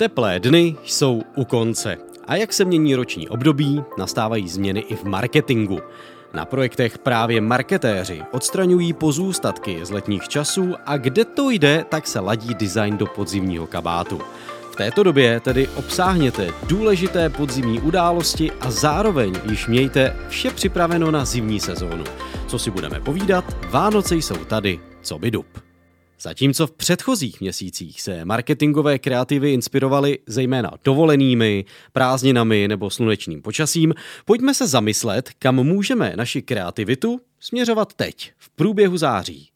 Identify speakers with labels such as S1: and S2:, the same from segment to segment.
S1: Teplé dny jsou u konce. A jak se mění roční období, nastávají změny i v marketingu. Na projektech právě marketéři odstraňují pozůstatky z letních časů a kde to jde, tak se ladí design do podzimního kabátu. V této době tedy obsáhněte důležité podzimní události a zároveň již mějte vše připraveno na zimní sezónu. Co si budeme povídat, Vánoce jsou tady, co by dub. Zatímco v předchozích měsících se marketingové kreativy inspirovaly zejména dovolenými, prázdninami nebo slunečným počasím, pojďme se zamyslet, kam můžeme naši kreativitu směřovat teď, v průběhu září.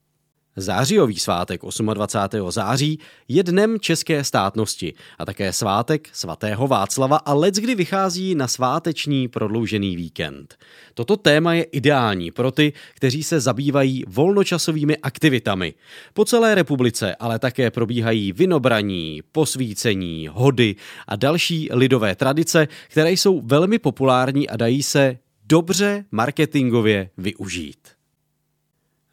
S1: Zářijový svátek 28. září je dnem české státnosti a také svátek svatého Václava a let, kdy vychází na sváteční prodloužený víkend. Toto téma je ideální pro ty, kteří se zabývají volnočasovými aktivitami. Po celé republice ale také probíhají vinobraní, posvícení, hody a další lidové tradice, které jsou velmi populární a dají se dobře marketingově využít.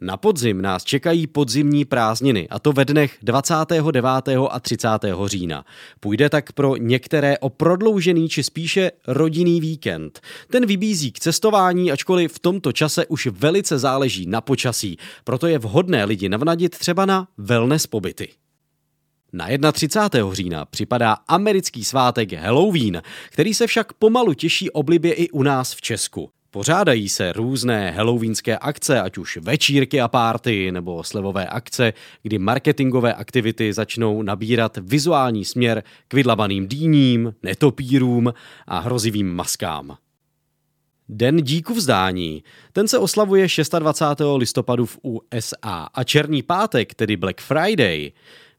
S1: Na podzim nás čekají podzimní prázdniny, a to ve dnech 29. a 30. října. Půjde tak pro některé o prodloužený či spíše rodinný víkend. Ten vybízí k cestování, ačkoliv v tomto čase už velice záleží na počasí, proto je vhodné lidi navnadit třeba na wellness pobyty. Na 31. října připadá americký svátek Halloween, který se však pomalu těší oblibě i u nás v Česku. Pořádají se různé halloweenské akce, ať už večírky a párty nebo slevové akce, kdy marketingové aktivity začnou nabírat vizuální směr k vydlavaným dýním, netopírům a hrozivým maskám. Den díku vzdání. Ten se oslavuje 26. listopadu v USA a Černý pátek, tedy Black Friday,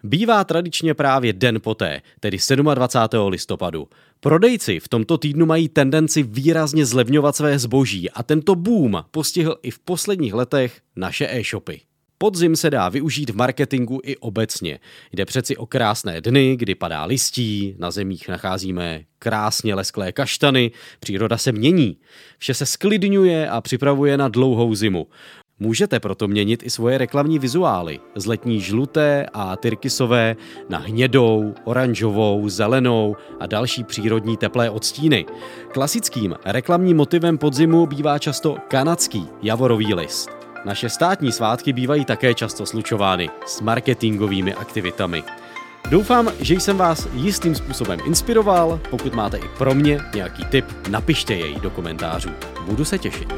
S1: bývá tradičně právě den poté, tedy 27. listopadu. Prodejci v tomto týdnu mají tendenci výrazně zlevňovat své zboží a tento boom postihl i v posledních letech naše e-shopy. Podzim se dá využít v marketingu i obecně. Jde přeci o krásné dny, kdy padá listí, na zemích nacházíme krásně lesklé kaštany, příroda se mění. Vše se sklidňuje a připravuje na dlouhou zimu. Můžete proto měnit i svoje reklamní vizuály z letní žluté a tyrkysové na hnědou, oranžovou, zelenou a další přírodní teplé odstíny. Klasickým reklamním motivem podzimu bývá často kanadský javorový list. Naše státní svátky bývají také často slučovány s marketingovými aktivitami. Doufám, že jsem vás jistým způsobem inspiroval. Pokud máte i pro mě nějaký tip, napište jej do komentářů. Budu se těšit.